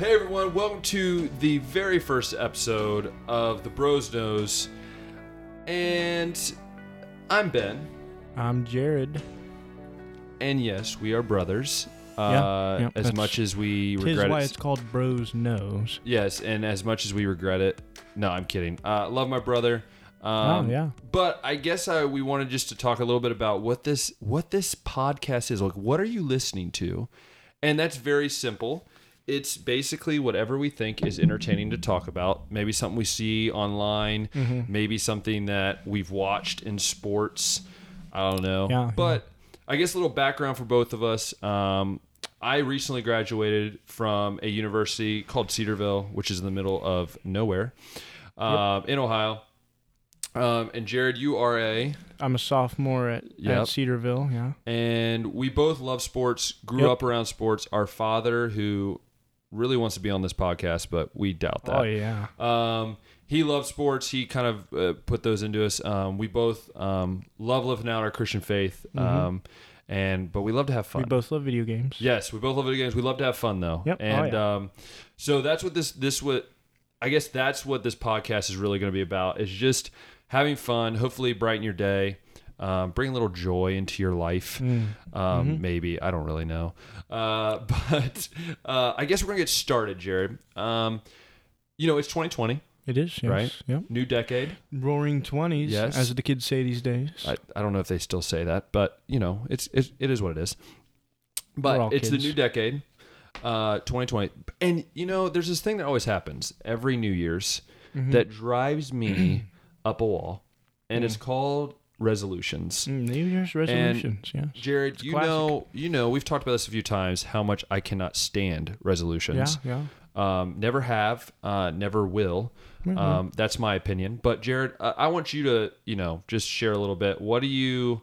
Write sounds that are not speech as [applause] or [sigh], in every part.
Hey everyone, welcome to the very first episode of The Bros Knows. And I'm Ben. I'm Jared. And yes, we are brothers. Yeah, Uh, yeah, as much as we regret why it's called Bros Knows. Yes, and as much as we regret it. No, I'm kidding. Uh, love my brother. Um, oh yeah. But I guess I, we wanted just to talk a little bit about what this what this podcast is like. What are you listening to? And that's very simple. It's basically whatever we think is entertaining to talk about. Maybe something we see online. Mm-hmm. Maybe something that we've watched in sports. I don't know. Yeah, but I guess a little background for both of us. Um, I recently graduated from a university called Cedarville, which is in the middle of nowhere um, in Ohio. Um, and Jared, you are a, I'm a sophomore at, Yep. at Cedarville. Yeah. and we both love sports, grew Yep. up around sports. Our father, who really wants to be on this podcast, but we doubt that. Oh yeah. Um, he loves sports. He kind of uh, put those into us. Um, we both um, love living out our Christian faith, um, and but we love to have fun. Mm-hmm. We both love video games. Yes, we both love video games. We love to have fun though. Yep. Oh, And yeah. um, so that's what this this what I guess that's what this podcast is really going to be about. Is just having fun. Hopefully, brighten your day. Um, bring a little joy into your life. Mm. Um, Mm-hmm. Maybe I don't really know, uh, [laughs] but uh, I guess we're gonna get started, Jared. Um, you know, it's 2020, It is. Yes. Right? Yep. new decade. Roaring twenties, Yes. as the kids say these days. I, I don't know if they still say that, but you know, it's it, it is what it is. But it's the new decade, uh, 2020, and you know, there's this thing that always happens every New Year's Mhm. that drives me [clears throat] up a wall, and Mm. it's called resolutions. Mm, New Year's resolutions. yes. Jared, you classic. know, you know, we've talked about this a few times. How much I cannot stand resolutions. Yeah. Um, never have, uh, never will. Mhm. Um, that's my opinion. But Jared, I, I want you to, you know, just share a little bit. What do you,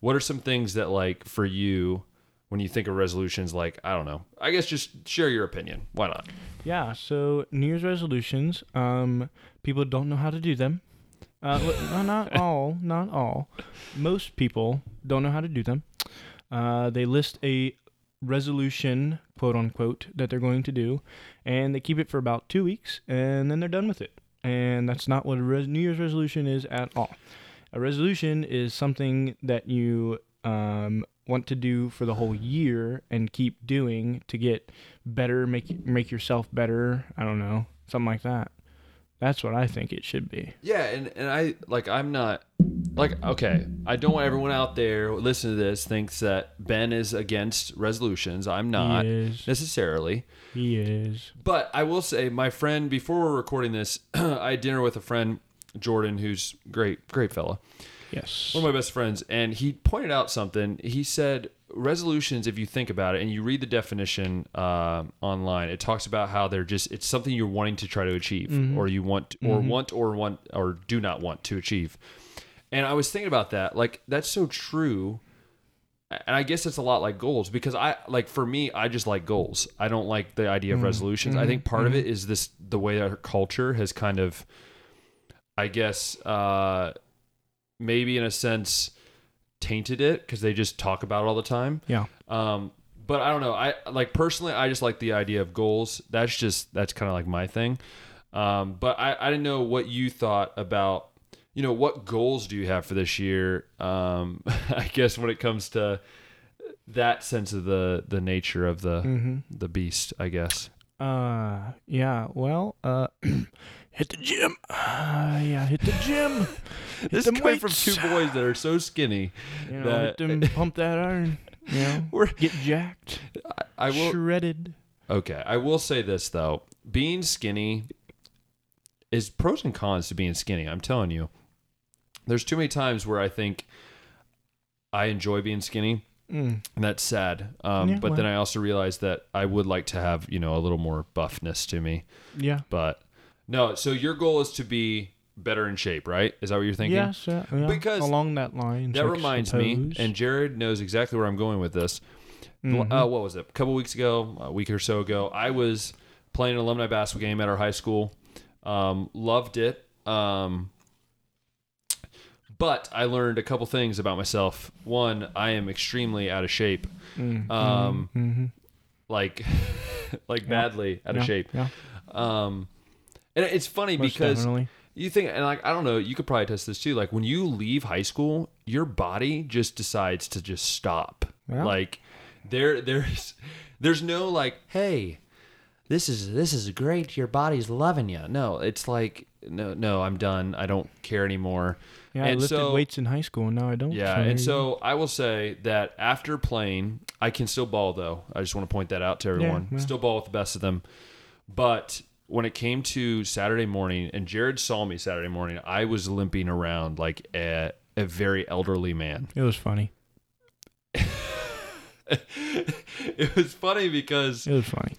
what are some things that like for you when you think of resolutions? Like I don't know. I guess just share your opinion. Why not? Yeah, so New Year's resolutions, um, people don't know how to do them. Uh, well, not [laughs] all, not all. Most people don't know how to do them. Uh, they list a resolution, quote unquote, that they're going to do, and they keep it for about two weeks, and then they're done with it. And that's not what a res- New Year's resolution is at all. A resolution is something that you um, want to do for the whole year and keep doing to get better, make make yourself better. I don't know, something like that. That's what I think it should be. Yeah, and and I like I'm not like okay. I don't want everyone out there who listen to this thinks that Ben is against resolutions. I'm not necessarily. He is. But I will say, my friend, before we're recording this, [clears throat] I had dinner with a friend, Jordan, who's great, great fella, Yes. one of my best friends, and he pointed out something. He said resolutions, if you think about it, and you read the definition uh, online, it talks about how they're just it's something you're wanting to try to achieve, mm-hmm. or you want, or mm-hmm. want, or want, or do not want to achieve. And I was thinking about that, like that's so true. And I guess it's a lot like goals because I like for me, I just like goals. I don't like the idea of mm-hmm. resolutions. I think part of it is this the way our culture has kind of, I guess, uh, maybe in a sense, tainted it because they just talk about it all the time. Yeah. Um, but I don't know. I like personally, I just like the idea of goals. That's just that's kind of like my thing. Um, but I, I didn't know what you thought about. You know, what goals do you have for this year? Um, [laughs] I guess when it comes to that sense of the the nature of the Mm-hmm. the beast, I guess. Uh, yeah. Well, uh, [clears throat] hit the gym. Uh, yeah, hit the gym. [laughs] Hit This coming from two boys that are so skinny. You know, hit that- them, pump that iron. You know, [laughs] We're, get jacked, I will. shredded. Okay, I will say this though: being skinny is pros and cons to being skinny. I'm telling you, there's too many times where I think I enjoy being skinny, Mm. and that's sad. Um, Yeah, but then. I also realize that I would like to have you know a little more buffness to me. Yeah. But no, so your goal is to be better in shape, right? Is that what you're thinking? Yes. Uh, yeah, Because along that line. That reminds me, and Jared knows exactly where I'm going with this. Mhm. Uh, what was it? A couple weeks ago, a week or so ago, I was playing an alumni basketball game at our high school. Um, loved it. Um, but I learned a couple things about myself. One, I am extremely out of shape. Mm, Um, mhm. Like, [laughs] like badly out of shape. Yeah, Um, and it's funny most because definitely. you think, and like I don't know, you could probably test this too. Like when you leave high school, your body just decides to just stop. Yeah. Like there, there's, there's no like, hey, this is this is great. Your body's loving you. No, it's like, no, no, I'm done. I don't care anymore. Yeah, I lifted so- weights in high school, and now I don't. Yeah, and so I will say that after playing, I can still ball though. I just want to point that out to everyone. yeah. Still ball with the best of them. But when it came to Saturday morning, and Jared saw me Saturday morning, I was limping around like a, a very elderly man. it was funny. [laughs] it was funny because It was funny.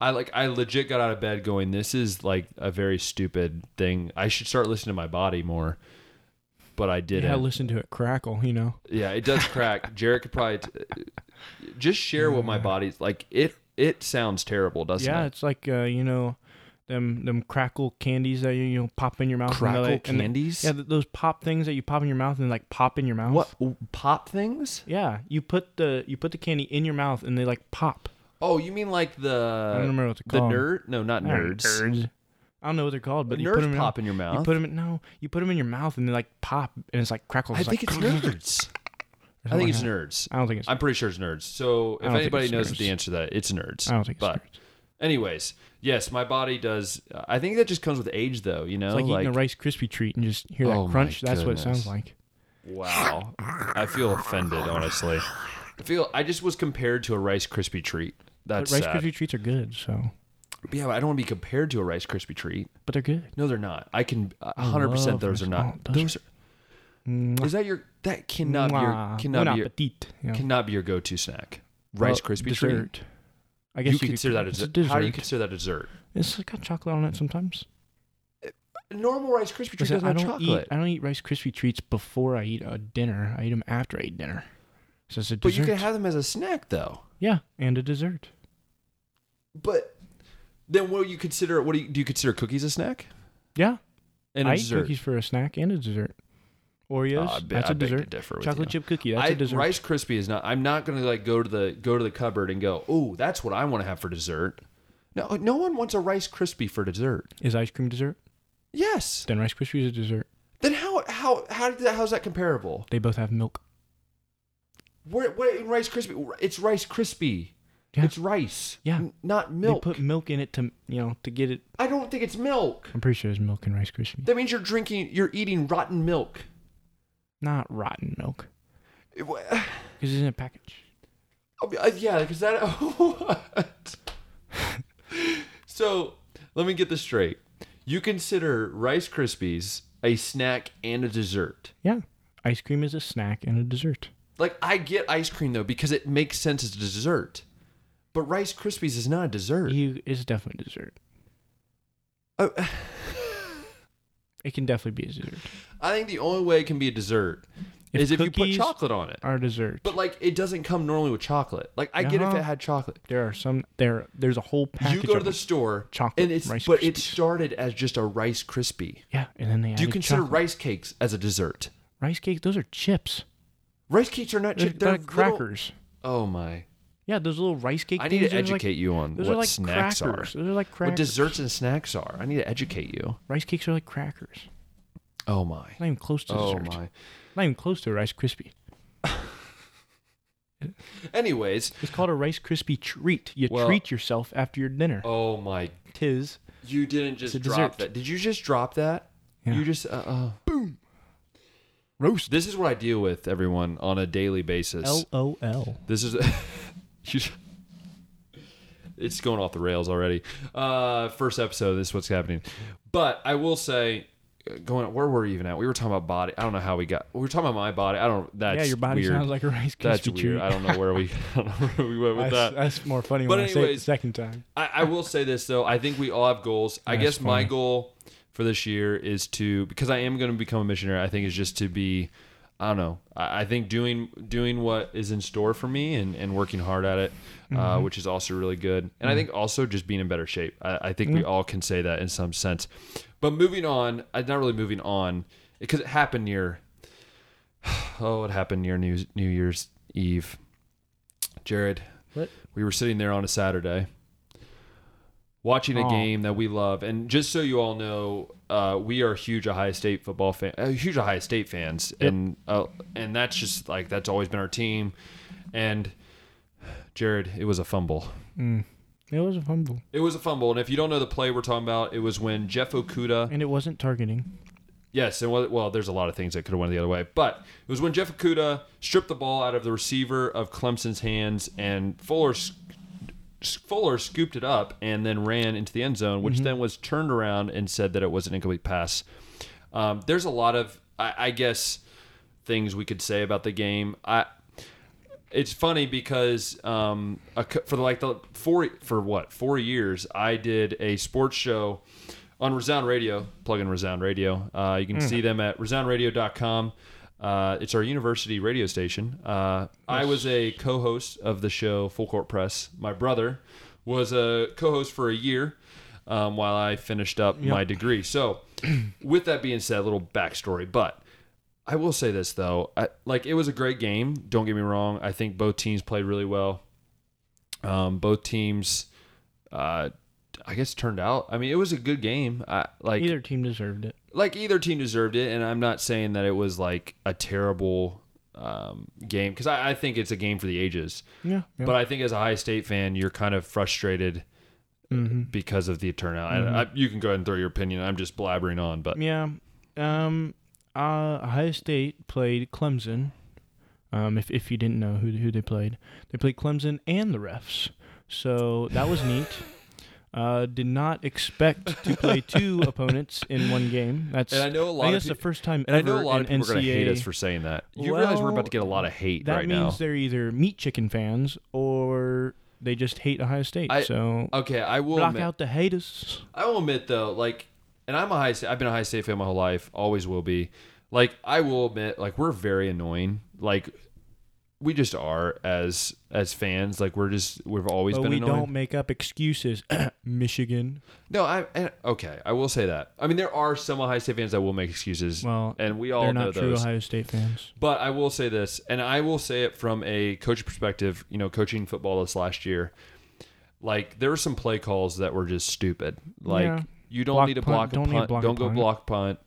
I like I legit got out of bed going, This is like a very stupid thing. I should start listening to my body more. But I didn't. Yeah, listen to it crackle. You know. Yeah, it does crack. [laughs] Jared could probably t- just share what my body's like. It it sounds terrible, doesn't yeah, it? Yeah, it's like uh, you know, them them crackle candies that you, you know pop in your mouth. and Crackle and they- candies. yeah, those pop things that you pop in your mouth and like pop in your mouth. what pop things? Yeah, you put the you put the candy in your mouth and they like pop. Oh, you mean like the I don't the remember what the they're called. nerd? No, not nerds. Nerds. I don't know what they're called, but you put them in, pop in your mouth. You put them in no, you put them in your mouth and they like pop and it's like crackle. I think it's nerds. I think it's nerds. nerds. I don't think it's. I'm pretty sure it's nerds. So if anybody knows nerds. the answer to that, it's nerds. I don't think it's But nerds. Anyways, yes, my body does. Uh, I think that just comes with age, though. You know, It's like, eating a Rice Krispie treat and just hear that Oh crunch. That's what it sounds like. Wow. I feel offended, honestly. I feel I just was compared to a Rice Krispie treat. That's But Rice sad. Krispie treats are good, so But yeah, but I don't want to be compared to a Rice Krispie treat. but they're good. No, they're not. I can hundred percent. Those are not. those those are, Mwah. is that your? That cannot be your. Cannot be your. Cannot be your go-to snack. Rice Well, Krispie dessert. treat. I guess You, you, could- consider that a a dessert. How do you consider that a dessert? It's got chocolate on it sometimes. Normal Rice Krispie treat Listen, doesn't I have don't chocolate. eat. I don't eat Rice Krispie treats before I eat a dinner. I eat them after I eat dinner. So it's a but you can have them as a snack, though. yeah, and a dessert. But then, what do you consider? What do you do? You consider cookies a snack Yeah, and a I eat dessert? cookies for a snack and a dessert. Oreos, oh, be- that's I a dessert. Chocolate you. chip cookie, that's I, a dessert. Rice Krispie is not. I'm not going to like go to the go to the cupboard and go, oh, that's what I want to have for dessert. No, no one wants a Rice Krispie for dessert. Is ice cream dessert? Yes. Then Rice Krispie is a dessert. Then how how how that, how's that comparable? They both have milk. What in Rice Krispie? It's Rice Krispie. Yeah. It's rice. Yeah. n- not milk. They put milk in it to you know to get it. I don't think it's milk. I'm pretty sure it's milk and Rice Krispie. That means you're drinking. You're eating rotten milk. Not rotten milk because [sighs] it's in a package. Oh, yeah, because that. [laughs] What? [laughs] so let me get this straight. You consider Rice Krispies a snack and a dessert. Yeah, ice cream is a snack and a dessert. Like I get ice cream though because it makes sense as a dessert, but Rice Krispies is not a dessert. You it's definitely dessert. Oh, [sighs] It can definitely be a dessert. I think the only way it can be a dessert If is if you put cookies chocolate on it. A dessert. But like it doesn't come normally with chocolate. Like I get if Uh-huh. it had chocolate. there are some there. There's a whole package. You go to of the them. store chocolate and it's Rice but it Krispies. started as just a Rice Krispie. yeah, and then they Do you added consider chocolate. rice cakes as a dessert? rice cakes? Those are chips. Rice cakes are not They're, chips. they're They're like little- crackers. Oh my! Yeah, those little rice cake. I need to are like- educate you on what like snacks crackers. are. Those are like crackers. What desserts and snacks are. I need to educate you. Rice cakes are like crackers. Oh my! Not even close to Oh dessert. my! Not even close to a Rice Krispie. [laughs] Anyways, It's called a Rice Krispie treat. You Well- treat yourself after your dinner. oh my! Tis. You didn't just drop dessert. that. Did you just drop that? Yeah. You just uh, uh. Boom. Roast. This is what I deal with everyone on a daily basis. L O L. This is. [laughs] it's going off the rails already. Uh, first episode. This is what's happening. But I will say, uh, going where were we even at? We were talking about body. I don't know how we got. We were talking about my body. I don't. That's Yeah, your body weird. sounds like a Rice Krispie That's treat. weird. I don't know where we. [laughs] I don't know where we went with that's, that. that's more funny But when I say it the anyways- second time. I, I will say this though. I think we all have goals. I That's guess my goal for this year is to because I am going to become a missionary. I think is just to be. I don't know. I, I think doing doing what is in store for me and, and working hard at it, uh, which is also really good. And I think also just being in better shape. I, I think we all can say that in some sense. But moving on, uh, not really moving on because it happened near. [sighs] Oh, it happened near New New Year's Eve. Jared, What? we were sitting there on a Saturday watching a Oh. game that we love. And just so you all know, uh, we are huge Ohio State football fan, uh, huge Ohio State fans, Yep. and uh, and that's just like that's always been our team. And Jared, it was a fumble. Mm. It was a fumble, It was a fumble, and if you don't know the play we're talking about, it was when Jeff Okudah. and it wasn't targeting. Yes, and well, there's a lot of things that could have went the other way, but it was when Jeff Okudah stripped the ball out of the receiver of Clemson's hands, and Fuller s- Fuller scooped it up and then ran into the end zone, which then was turned around and said that it was an incomplete pass. Um, there's a lot of, I, I guess, things we could say about the game. I. It's funny because um, a, for like the four for what four years I did a sports show on Resound Radio. Plug in Resound Radio. Uh, you can see them at resoundradio.com. Uh, it's our university radio station. Uh, I was a co-host of the show Full Court Press. My brother was a co-host for a year um, while I finished up my degree. So, [clears throat] with that being said, a little backstory. But I will say this though, I, like it was a great game. Don't get me wrong. I think both teams played really well. Um, both teams, uh, I guess, turned out. I mean, it was a good game. I, like Either team deserved it. like either team deserved it, and I'm not saying that it was like a terrible um, game because I, I think it's a game for the ages. Yeah, yeah. But I think as a Ohio State fan, you're kind of frustrated hmm because of the turnout. And I, you can go ahead and throw your opinion. I'm just blabbering on, but Yeah. Um. Uh. Ohio State played Clemson. Um. If if you didn't know who who they played, they played Clemson and the refs. So that was neat. [laughs] Uh, did not expect to play [laughs] two opponents in one game. That's and I know a I lot think of that's the first time and I know a lot of people are going to hate us for saying that. You realize we're about to get a lot of hate that right means now. they're either Michigan fans or they just hate Ohio State. I- so Okay, I will block admit, out the haters. I will admit though, like, and I'm a high. State, I've been a Ohio state fan my whole life. Always will be. Like, I will admit, like, we're very annoying. Like, we just are as as fans. Like, we're just we've always But been we annoying. don't make up excuses. [clears throat] Michigan. No, I and, okay. I will say that. I mean, there are some Ohio State fans that will make excuses, Well, and we all they're know not true those. Ohio State fans. But I will say this, and I will say it from a coach perspective. You know, coaching football this last year, like there were some play calls that were just stupid. Like Yeah. you don't Block need to punt, block a don't need to punt. block don't go punt. block punt.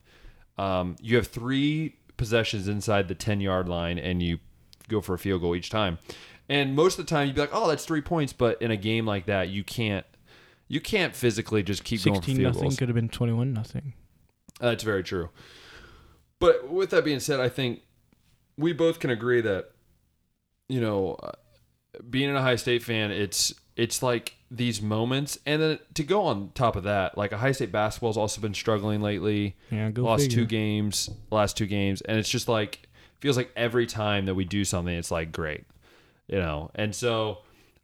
Um, you have three possessions inside the ten yard line, and you go for a field goal each time. And most of the time, you'd be like, "Oh, that's three points." But in a game like that, you can't. You can't physically just keep going for field nothing goals. could have been twenty one nothing. That's very true. But with that being said, I think we both can agree that you know, uh, being an Ohio State fan, it's it's like these moments, and then to go on top of that, like Ohio State basketball's also been struggling lately. Yeah, go lost figure. two games, last two games, and it's just like feels like every time that we do something, it's like great, you know. And so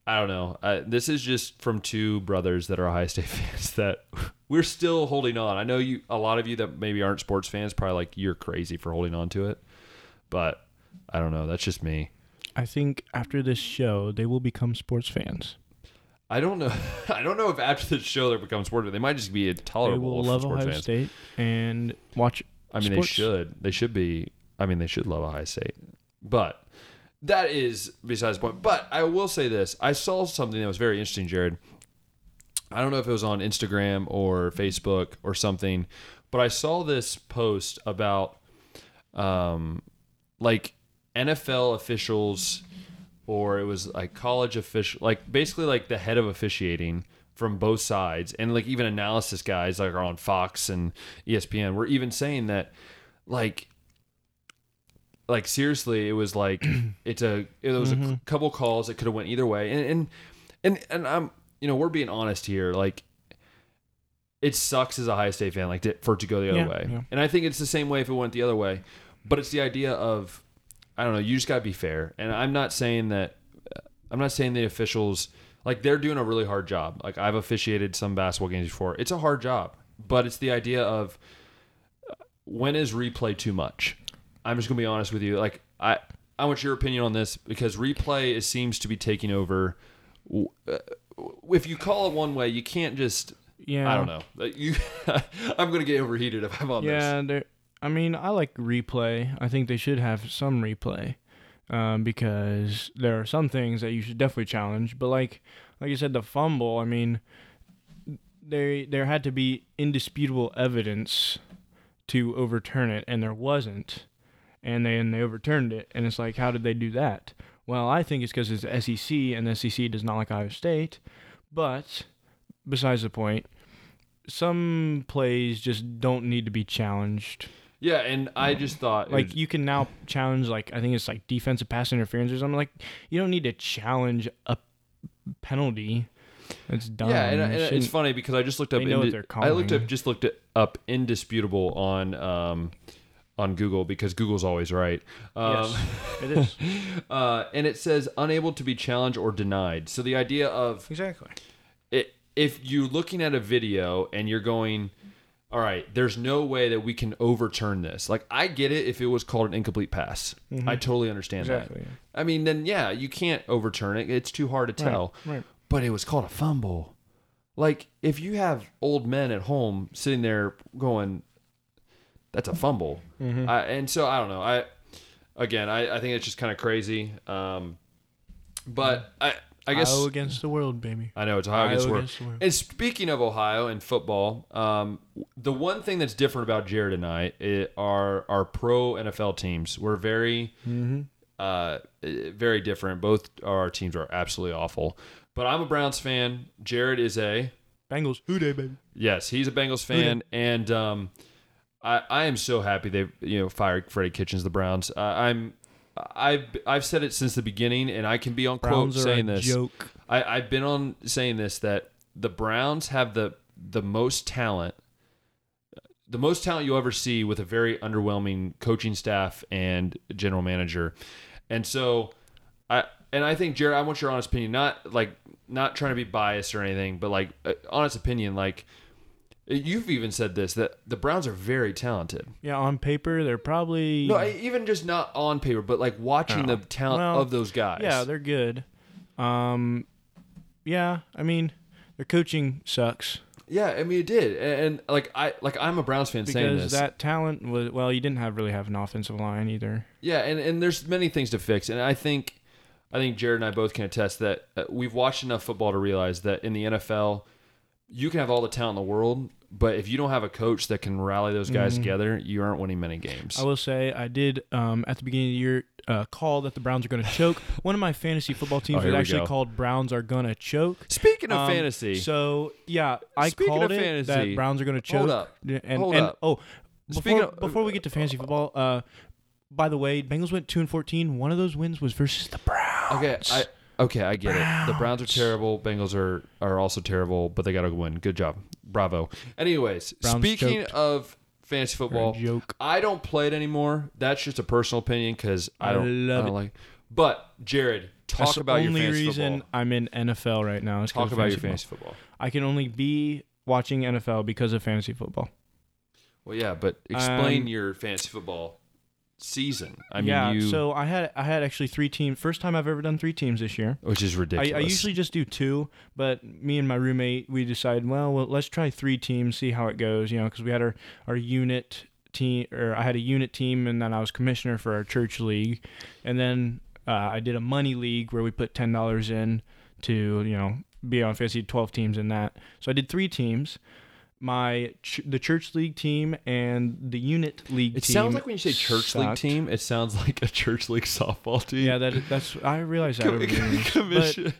I don't know. Uh, this is just from two brothers that are Ohio State [laughs] fans that we're still holding on. I know you, a lot of you that maybe aren't sports fans, probably like you're crazy for holding on to it, but I don't know. That's just me. I think after this show, they will become sports fans. I don't know. [laughs] I don't know if after this show they become sports. They might just be They intolerable will for love sports Ohio fans. State and watch. I mean, sports. they should. They should be. I mean, they should love Ohio State. But that is besides the point. But I will say this: I saw something that was very interesting, Jared. I don't know if it was on Instagram or Facebook or something, but I saw this post about, um, like NFL officials, or it was like college official, like basically like the head of officiating from both sides, and like even analysis guys like are on Fox and ESPN were even saying that, like, like seriously, it was like [clears throat] it's a it was a Mm-hmm. c- couple calls that could have went either way, and and and and I'm you know we're being honest here, like. It sucks as a Ohio State fan, like to, for it to go the other Yeah, way, yeah. and I think it's the same way if it went the other way. But it's the idea of, I don't know, you just gotta be fair. And I'm not saying that, I'm not saying the officials like they're doing a really hard job. Like I've officiated some basketball games before. It's a hard job, but it's the idea of uh, when is replay too much. I'm just gonna be honest with you. Like I, I want your opinion on this because replay is, seems to be taking over. Uh, If you call it one way, you can't just. Yeah, I don't know. You, [laughs] I'm gonna get overheated if I'm on this. Yeah. I mean, I like replay. I think they should have some replay, um, because there are some things that you should definitely challenge. But like, like you said, the fumble. I mean, there there had to be indisputable evidence to overturn it, and there wasn't, and then they overturned it, and it's like, how did they do that? Well, I think it's because it's SEC, and the SEC does not like Ohio State, but besides the point, some plays just don't need to be challenged. Yeah, and I just thought Like was- you can now challenge, like I think it's like defensive pass interference or something. Like you don't need to challenge a penalty. It's dumb. Yeah, and, and it's funny because I just looked up. They know what indi- I looked up just looked up indisputable on um, on Google because Google's always right. Um, Yes, [laughs] it is uh, and it says unable to be challenged or denied. So the idea of exactly. it, if you're looking at a video and you're going, all right, there's no way that we can overturn this. Like I get it if it was called an incomplete pass. I totally understand Mm-hmm. Exactly, that. I mean, then yeah, you can't overturn it. It's too hard to tell. right. But it was called a fumble. Like if you have old men at home sitting there going, "That's a fumble," Mm-hmm. I, and so I don't know. I again, I, I think it's just kind of crazy. Um, but I I guess Ohio against the world, baby. I know it's Ohio, Ohio against the world. against the world. And speaking of Ohio and football, um, the one thing that's different about Jared and I are our pro NFL teams. We're very, Mm-hmm. uh, very different. Both our teams are absolutely awful. But I'm a Browns fan. Jared is a Bengals, who day, baby? yes, he's a Bengals fan, and um, I I am so happy they you know fired Freddie Kitchens, the Browns. Uh, I'm. I've I've said it since the beginning, and I can be on quote Browns are saying this. joke. I, I've been on saying this that the Browns have the the most talent, the most talent you'll ever see with a very underwhelming coaching staff and general manager, and so I and I think Jared, I want your honest opinion, not like not trying to be biased or anything, but like uh, honest opinion, like. You've even said this that the Browns are very talented. Yeah, on paper they're probably No, I, even just not on paper, but like watching Oh. the talent Well, of those guys. yeah they're good. Um, yeah, I mean their coaching sucks yeah. I mean, it did, and, and like I like I'm a Browns fan saying because this. that talent was well, you didn't have really have an offensive line either. Yeah, and, and there's many things to fix, and I think I think Jared and I both can attest that uh, we've watched enough football to realize that in the NFL, you can have all the talent in the world, but if you don't have a coach that can rally those guys together, you aren't winning many games. Mm-hmm. I will say I did um, at the beginning of the year uh, call that the Browns are going [laughs] to choke. One of my fantasy football teams Oh, was actually go. called Browns are going to choke. Speaking of Um, fantasy, So yeah, I Speaking called of it fantasy, that Browns are going to choke. hold up. And, Hold and up. oh, Speaking before, of- before we get to fantasy football, uh, by the way, Bengals went two and fourteen. One of those wins was versus the Browns. okay, I okay, I get it. The Browns are terrible. Bengals are are also terrible, but they got to win. Good job, bravo. Anyways, Browns speaking choked. of fantasy football, joke. I don't play it anymore. That's just a personal opinion because I I don't, love I don't it. like. But Jared, talk That's about the your only reason. I'm in NFL right now. Is Talk about your football. fantasy football. I can only be watching NFL because of fantasy football. Well, yeah, but explain Um, your fantasy football season. I mean, yeah, you, so I had I had actually three teams. First time I've ever done three teams this year. which is I, ridiculous. I usually just do two, but me and my roommate we decided, well, well let's try three teams, see how it goes. You know, because we had our our unit team, or I had a unit team, and then I was commissioner for our church league, and then uh, I did a money league where we put ten dollars in to you know be on fantasy twelve teams in that. So I did three teams. My ch- the church league team and the unit league It team. sounds like when you say church league sucked. team, it sounds like a church league softball team. Yeah, that that's I realize that. over the. But Commission.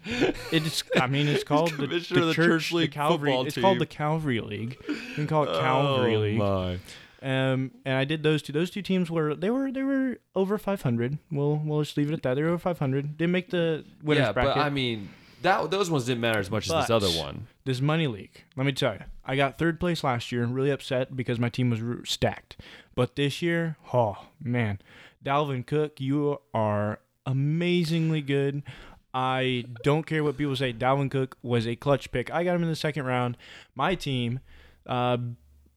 it's I mean it's [laughs] called the, the, the church, church league the Calvary. football It's called the Calvary League. You can call it Calvary oh, League. My. Um, and I did those two. Those two teams were they were they were over 500. We'll we'll just leave it at that. They were over 500. Didn't make the winners Yeah, bracket. but I mean, that those ones didn't matter as much as this But- other one. this money leak. let me tell you, I got third place last year. Really upset because my team was r- stacked. But this year, oh man, Dalvin Cook, you are amazingly good. I don't care what people say. Dalvin Cook was a clutch pick. I got him in the second round. My team, uh,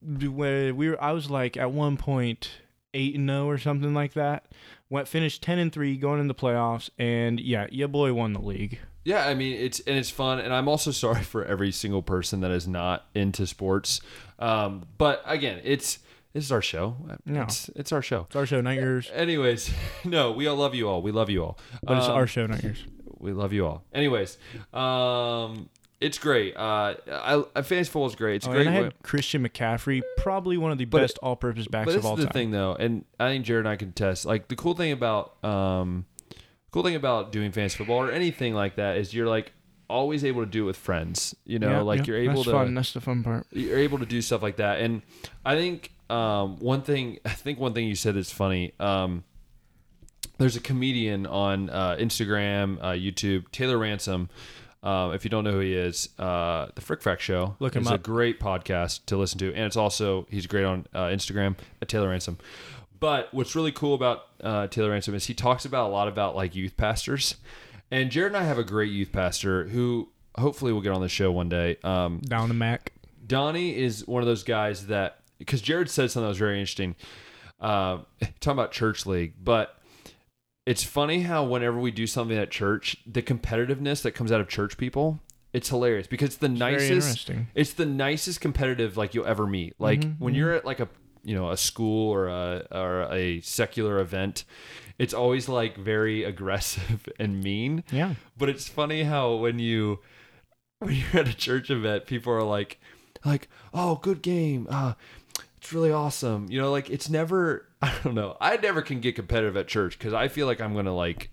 where we were, I was like at one point eight and zero or something like that. Went finished ten and three going in the playoffs, and yeah, your boy won the league. Yeah, I mean it's and it's fun, and I'm also [laughs] sorry for every single person that is not into sports. Um, but again, it's this is our show. No. It's it's our show. It's our show, not yours. Anyways, [laughs] no, we all love you all. We love you all. But it's Um, our show, not yours. We love you all. Anyways, um, it's great. Uh, I, I fantasy football is great. It's Oh, great. and I had Christian McCaffrey, probably one of the But- best all-purpose backs but of all is the time. thing though, and I think Jared and I can test. Like the cool thing about um, cool thing about doing fantasy football or anything like that is you're like always able to do it with friends. You know, Yeah, like yeah, you're able that's to Fun. That's the fun part. you're able to do stuff like that. And I think um, one thing, [laughs] I think one thing you said is funny. Um, there's a comedian on uh, Instagram, uh, YouTube, Taylor Ransom. Um, if you don't know who he is, uh, the Frick Frack Show Look him is a up. great podcast to listen to, and it's also he's great on uh, Instagram at Taylor Ransom. But what's really cool about uh, Taylor Ransom is he talks about a lot about like youth pastors, and Jared and I have a great youth pastor who hopefully will get on the show one day. Um, Down Mac. Donnie is one of those guys that because Jared said something that was very interesting, uh, talking about church league, but it's funny how whenever we do something at church, the competitiveness that comes out of church people, it's hilarious because it's the Very nicest. interesting. It's the nicest competitive like you'll ever meet. Like Mm-hmm, when you're at like a you know a school or a or a secular event, it's always like very [laughs] aggressive and mean. Yeah. But it's funny how when you when you're at a church event, people are like like, "Oh, good game. Uh it's really awesome." You know, like it's never I don't know. I never can get competitive at church cuz I feel like I'm going to like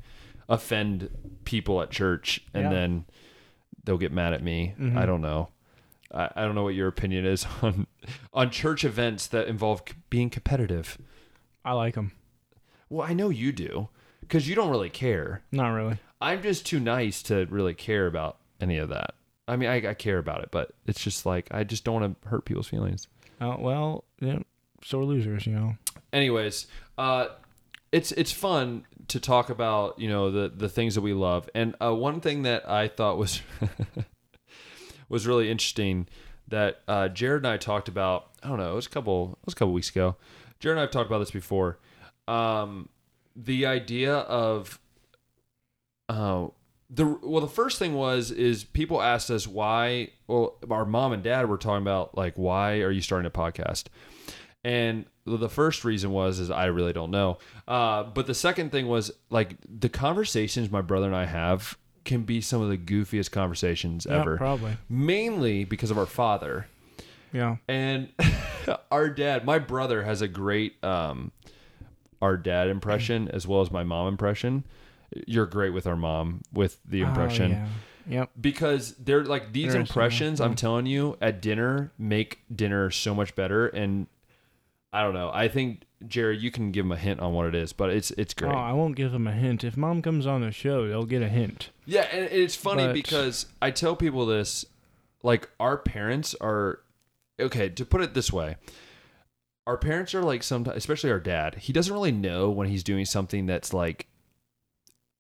offend people at church and Yeah. then they'll get mad at me. I don't know. I, I don't know what your opinion is [laughs] on on church events that involve c- being competitive. I like them. Well, I know you do cuz you don't really care. Not really. I'm just too nice to really care about any of that. I mean, I, I care about it, but it's just like I just don't want to hurt people's feelings. Uh, well, yeah, sore losers, you know. Anyways, uh, it's it's fun to talk about you know the the things that we love, and uh, one thing that I thought was [laughs] was really interesting that uh, Jared and I talked about. I don't know, it was a couple it was a couple weeks ago. Jared and I have talked about this before. Um, the idea of uh, the well, the first thing was is people asked us why. Well, our mom and dad were talking about like why are you starting a podcast, and the first reason was is I really don't know. Uh, but the second thing was like the conversations my brother and I have can be some of the goofiest conversations Yeah, ever. probably. Mainly because of our father. Yeah. And [laughs] our dad, my brother has a great um our dad impression as well as my mom impression. You're great with our mom with the impression Oh, yeah. Yep. because they're like these impressions i'm telling you at dinner make dinner so much better and i don't know i think jerry you can give him a hint on what it is but it's it's great Oh, I won't give them a hint. If mom comes on the show, they'll get a hint. yeah and it's funny But- because i tell people this like our parents are okay to put it this way our parents are like sometimes especially our dad he doesn't really know when he's doing something that's like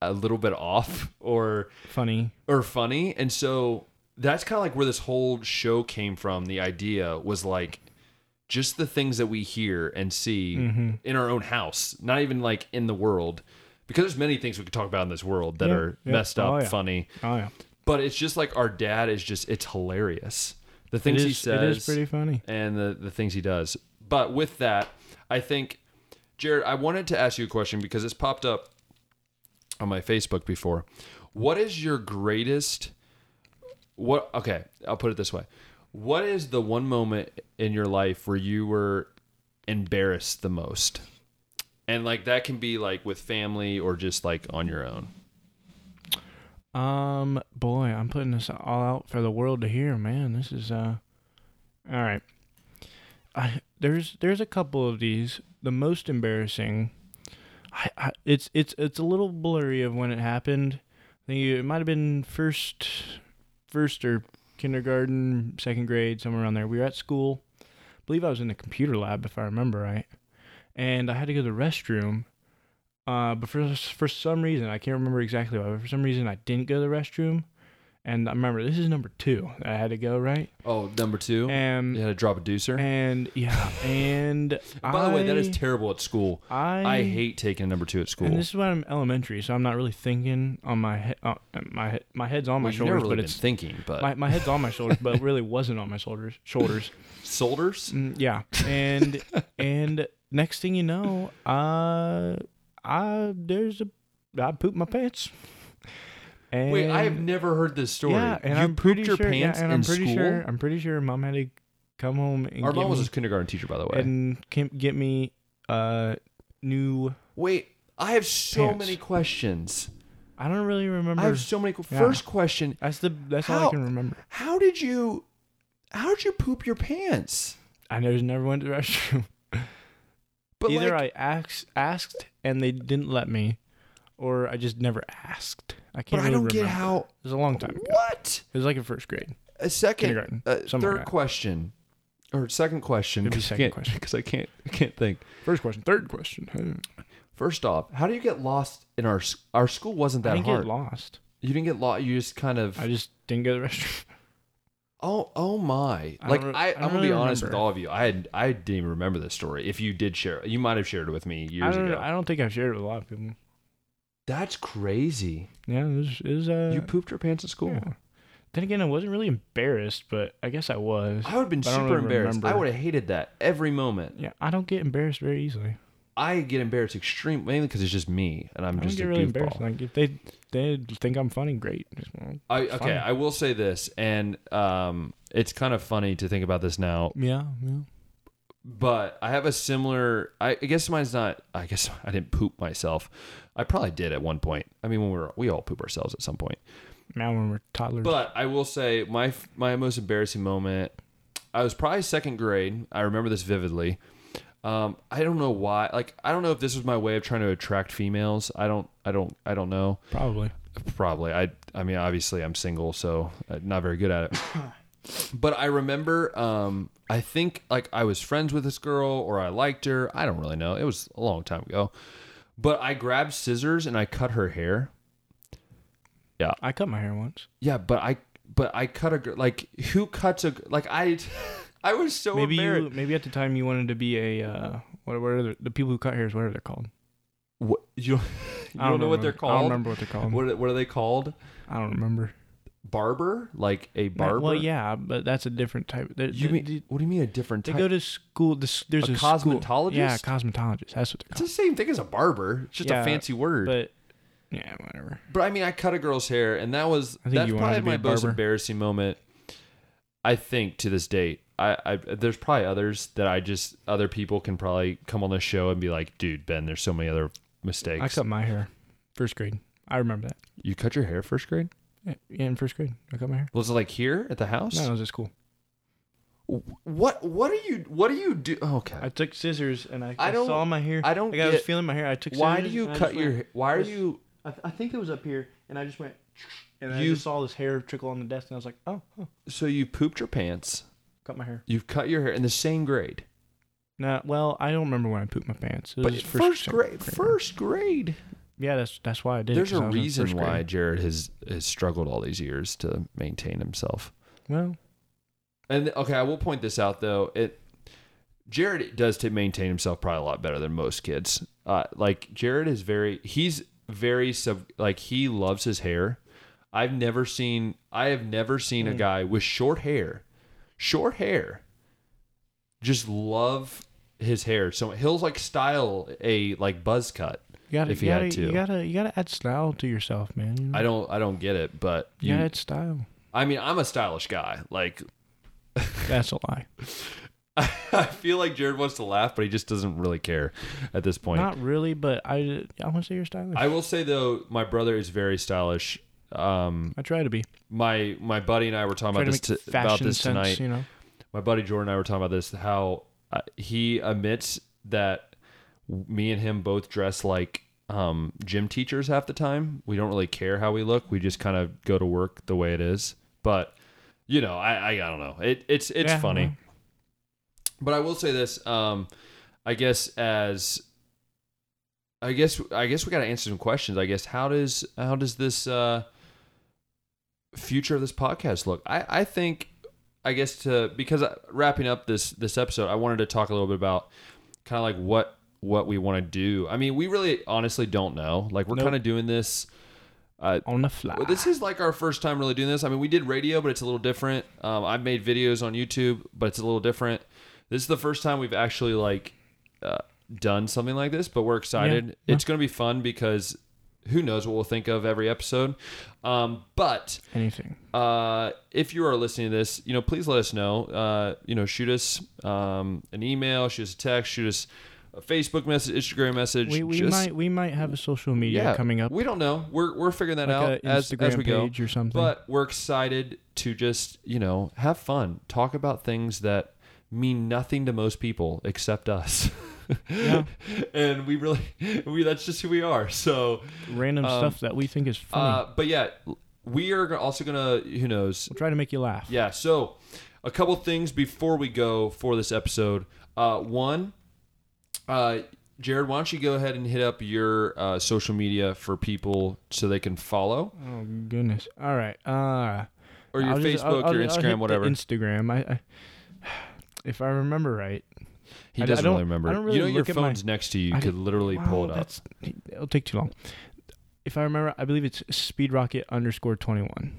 a little bit off [laughs] or Funny. or funny. And so that's kind of like where this whole show came from. The idea was like just the things that we hear and see Mm-hmm. in our own house, not even like in the world. Because there's many things we could talk about in this world that Yeah, are yeah. messed up, Oh, yeah. funny. Oh yeah. But it's just like our dad is just it's hilarious. The things he says it is pretty funny. and the, the things he does. But with that, I think, Jared, I wanted to ask you a question because it's popped up on my Facebook before. What is your greatest? What? Okay, I'll put it this way. What is the one moment in your life where you were embarrassed the most? And like that can be like with family or just like on your own. Um, boy, I'm putting this all out for the world to hear, man. This is uh, all right. I there's there's a couple of these. The most embarrassing, I, I it's it's it's a little blurry of when it happened. I think it might have been first, first or kindergarten, second grade, somewhere around there. We were at school. I believe I was in the computer lab, if I remember right, and I had to go to the restroom. Uh, but for for some reason, I can't remember exactly why. But for some reason, I didn't go to the restroom, and I remember this is number two I had to go right. Oh, number two. And you had to drop a deucer. and yeah, [laughs] and By the way, that is terrible at school. I I hate taking a number two at school. And this is when I'm elementary, so I'm not really thinking on my head. Uh, my my head's on my well, never shoulders, really but been it's thinking, but my, my head's on my shoulders, but it [laughs] really wasn't on my shoulders. Shoulders. soldiers. Mm, yeah, and and next thing you know, uh, I there's a I pooped my pants. And Wait, I have never heard this story. Yeah, and you I'm pooped pretty your sure. pants yeah, and in I'm pretty school. sure. I'm pretty sure mom had to come home and Our get mom was me, a kindergarten teacher, by the way. and came, get me uh new. Wait, I have so Pants. many questions. I don't really remember. I have so many. Yeah. First question: that's the that's all How- I can remember. How did you? How did you poop your pants? I just never went to the [laughs] restroom. But Either like, I asked asked and they didn't let me, or I just never asked. I but can't. I really don't get remember. how. It was a long time ago. What? It was like in first grade, A second. kindergarten. Uh, third question, or second question. Be 'cause I second can't- question. [laughs] because I can't. I can't think. First question, third question. First off, how do you get lost in our s- our school? Wasn't I that didn't hard? get lost. You didn't get lost. You just kind of. I just didn't go to the [laughs] restroom. Oh, oh my! I Like don't re- I, I I'm don't gonna be really honest with remember. all of you. I had, I didn't even remember this story. If you did share, you might have shared it with me I years don't. ago. I don't think I've shared it with a lot of people. That's crazy. Yeah, it was. It was uh, you pooped your pants at school. yeah. Then again, I wasn't really embarrassed, but I guess I was. I would have been But I don't super really embarrassed. I would have hated that every moment. Yeah, I don't get embarrassed very easily. I get embarrassed extreme mainly because it's just me and I'm I just get a really goofball. embarrassed. Like if they they think I'm funny, great. I, okay, funny. I will say this, and um, it's kind of funny to think about this now. yeah, yeah. But I have a similar. I, I guess mine's not. I guess [laughs] I didn't poop myself. I probably did at one point. I mean, when we were we all poop ourselves at some point. Now when we're toddlers, But I will say my my most embarrassing moment. I was probably second grade. I remember this vividly. Um, I don't know why. Like I don't know if this was my way of trying to attract females. I don't. I don't. I don't know. probably. Probably. I. I mean, obviously, I'm single, so uh, not very good at it. [coughs] but I remember. Um, I think like I was friends with this girl, or I liked her. I don't really know. It was a long time ago. But I grabbed scissors and I cut her hair. Yeah. I cut my hair once. Yeah, but I but I cut a gr- like who cuts a like I [laughs] I was so maybe you maybe at the time you wanted to be a uh, what what are the, the people who cut hairs? What are they called? What, you [laughs] don't, you I don't know what they're called. I don't remember what they're called. What are- what are they called? I don't remember. Barber, like a barber. Well, yeah, but that's a different type. They, You they, mean they, what do you mean a different they type? go to school. This there's A a, school- cosmetologist? Yeah, cosmetologist. That's what it's the same thing as a barber. It's just a fancy word. But yeah, whatever. But I mean, I cut a girl's hair, and that was that's probably my most embarrassing moment. I think to this date, I, I there's probably others that I just other people can probably come on the show and be like, dude, Ben, there's so many other mistakes. I cut my hair first grade. I remember that. you cut your hair first grade? Yeah, yeah, in first grade, I cut my hair. Was it like here at the house? No, it was at school. What what are you what do you do? oh, Okay. I took scissors and I, I I don't- saw my hair. I don't Like I was get- feeling my hair. I took. Scissors. Why do scissors you and I cut just your went- why are this- you I, th- I think it was up here, and I just went, [sniffs] and I You- just saw this hair trickle on the desk, and I was like, oh, oh so you pooped your pants, cut my hair. you've cut your hair in the same grade. Nah, well, I don't remember when I pooped my pants. It But was first, second grade, first grade. Yeah, that's that's why I did. it, There's 'cause a reason why. Jared has has struggled all these years to maintain himself. Well, And okay, I will point this out though. It Jared does to maintain himself probably a lot better than most kids. Uh, like Jared is very he's very sub like he loves his hair. I've never seen I have never seen a Mm. guy with short hair, short hair, just love his hair. So he'll like style a like buzz cut. You gotta, If you had gotta, to. you gotta, you gotta add style to yourself, man. You know? I don't I don't get it, but You you, add style. I mean I'm a stylish guy. Like [laughs] That's a lie. I feel like Jared wants to laugh, but he just doesn't really care at this point. Not really, but I, I want to say you're stylish. I, will say though, my brother is very stylish. Um, I try to be. my my buddy and I were talking about this about this sense, tonight. you know. My buddy Jordan and I were talking about this. How uh, he admits that me and him both dress like um, gym teachers half the time. We don't really care how we look. We just kind of go to work the way it is. But you know, I I, I don't know. It it's it's Yeah, funny. But I will say this. Um, I guess as I guess I guess we got to answer some questions. I guess how does how does this uh, future of this podcast look? I I think I guess to because wrapping up this this episode, I wanted to talk a little bit about kind of like what what we want to do. I mean, we really honestly don't know. Like we're Nope. kind of doing this. Uh, On the fly. well, this is like our first time really doing this. I mean, we did radio, but it's a little different. Um, I've made videos on YouTube, but it's a little different. This is the first time we've actually like uh, done something like this, but we're excited. Yeah. It's going to be fun because who knows what we'll think of every episode. Um, but Anything. uh, if you are listening to this, you know, please let us know. Uh, you know, shoot us um, an email, shoot us a text, shoot us a Facebook message, Instagram message. We, we just- might we might have a social media coming up. We don't know. We're we're figuring that like out as as we go. or something. But we're excited to just you know have fun, talk about things that mean nothing to most people except us. Yeah. [laughs] and we really [laughs] we that's just who we are. So, Random um, stuff that we think is funny. uh, but yeah, we are also gonna who knows we'll try to make you laugh. yeah. So, a couple things before we go for this episode. Uh, one, uh, Jared, why don't you go ahead and hit up your uh, social media for people so they can follow, Oh goodness. All right. Uh or your I'll Facebook, just- I'll- I'll- your Instagram, whatever. Instagram. I, I if I remember right. he I- I doesn't don't- really remember. I don't you really know, your at my- phone's next to you. You could literally pull it up. It'll take too long. If I remember, I believe it's speedrocket underscore twenty one.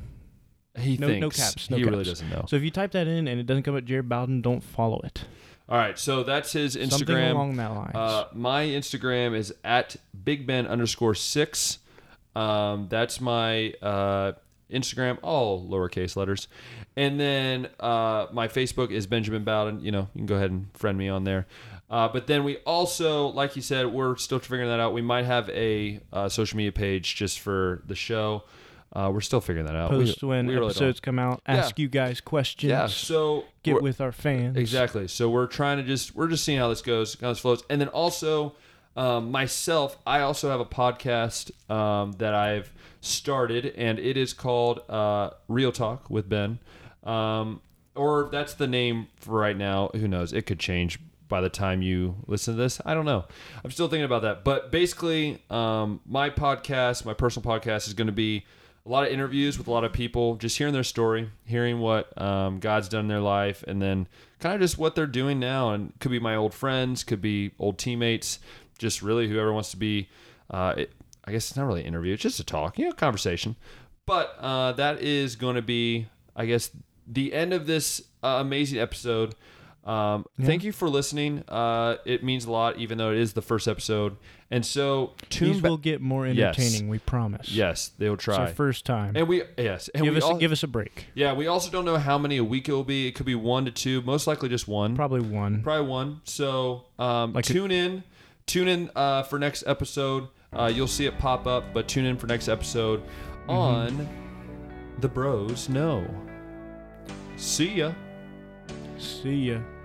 He no- thinks no caps, no he really doesn't know. So if you type that in and it doesn't come up Jared Bowden, don't follow it. All right, so that's his Instagram. Something along that line. Uh, my Instagram is at Big Ben underscore six. Um, that's my uh, Instagram, all lowercase letters. And then uh, my Facebook is Benjamin Bowden. You know, you can go ahead and friend me on there. Uh, but then we also, like you said, we're still figuring that out. We might have a uh, social media page just for the show. Uh, we're still figuring that out. We- Post when we really don't. episodes come out. Yeah. Ask you guys questions. Yeah, so Get with our fans. Exactly. So we're trying to just we're just seeing how this goes, how this flows, and then also um, myself, I also have a podcast um, that I've started, and it is called uh, Real Talk with Ben, um, or that's the name for right now. Who knows? It could change by the time you listen to this. I don't know. I'm still thinking about that, but basically, um, my podcast, my personal podcast, is going to be a lot of interviews with a lot of people, just hearing their story, hearing what um, God's done in their life, and then kind of just what they're doing now. And could be my old friends, could be old teammates, just really whoever wants to be. Uh, it, I guess it's not really an interview; it's just a talk, you know, conversation. But uh, that is going to be, I guess, the end of this uh, amazing episode. Um, Thank you for listening. Uh, it means a lot, even though it is the first episode. And so, tune These ba- will get more Yes. entertaining. We promise. yes, they'll try. It's our first time. And we yes, and give we us al- give us a break. yeah, we also don't know how many a week it will be. It could be one to two, most likely just one, Probably one. probably one. So um, Like a- tune in, tune in uh, for next episode. Uh, you'll see it pop up, but tune in for next episode Mm-hmm. on the Bros. Know. See ya. See ya.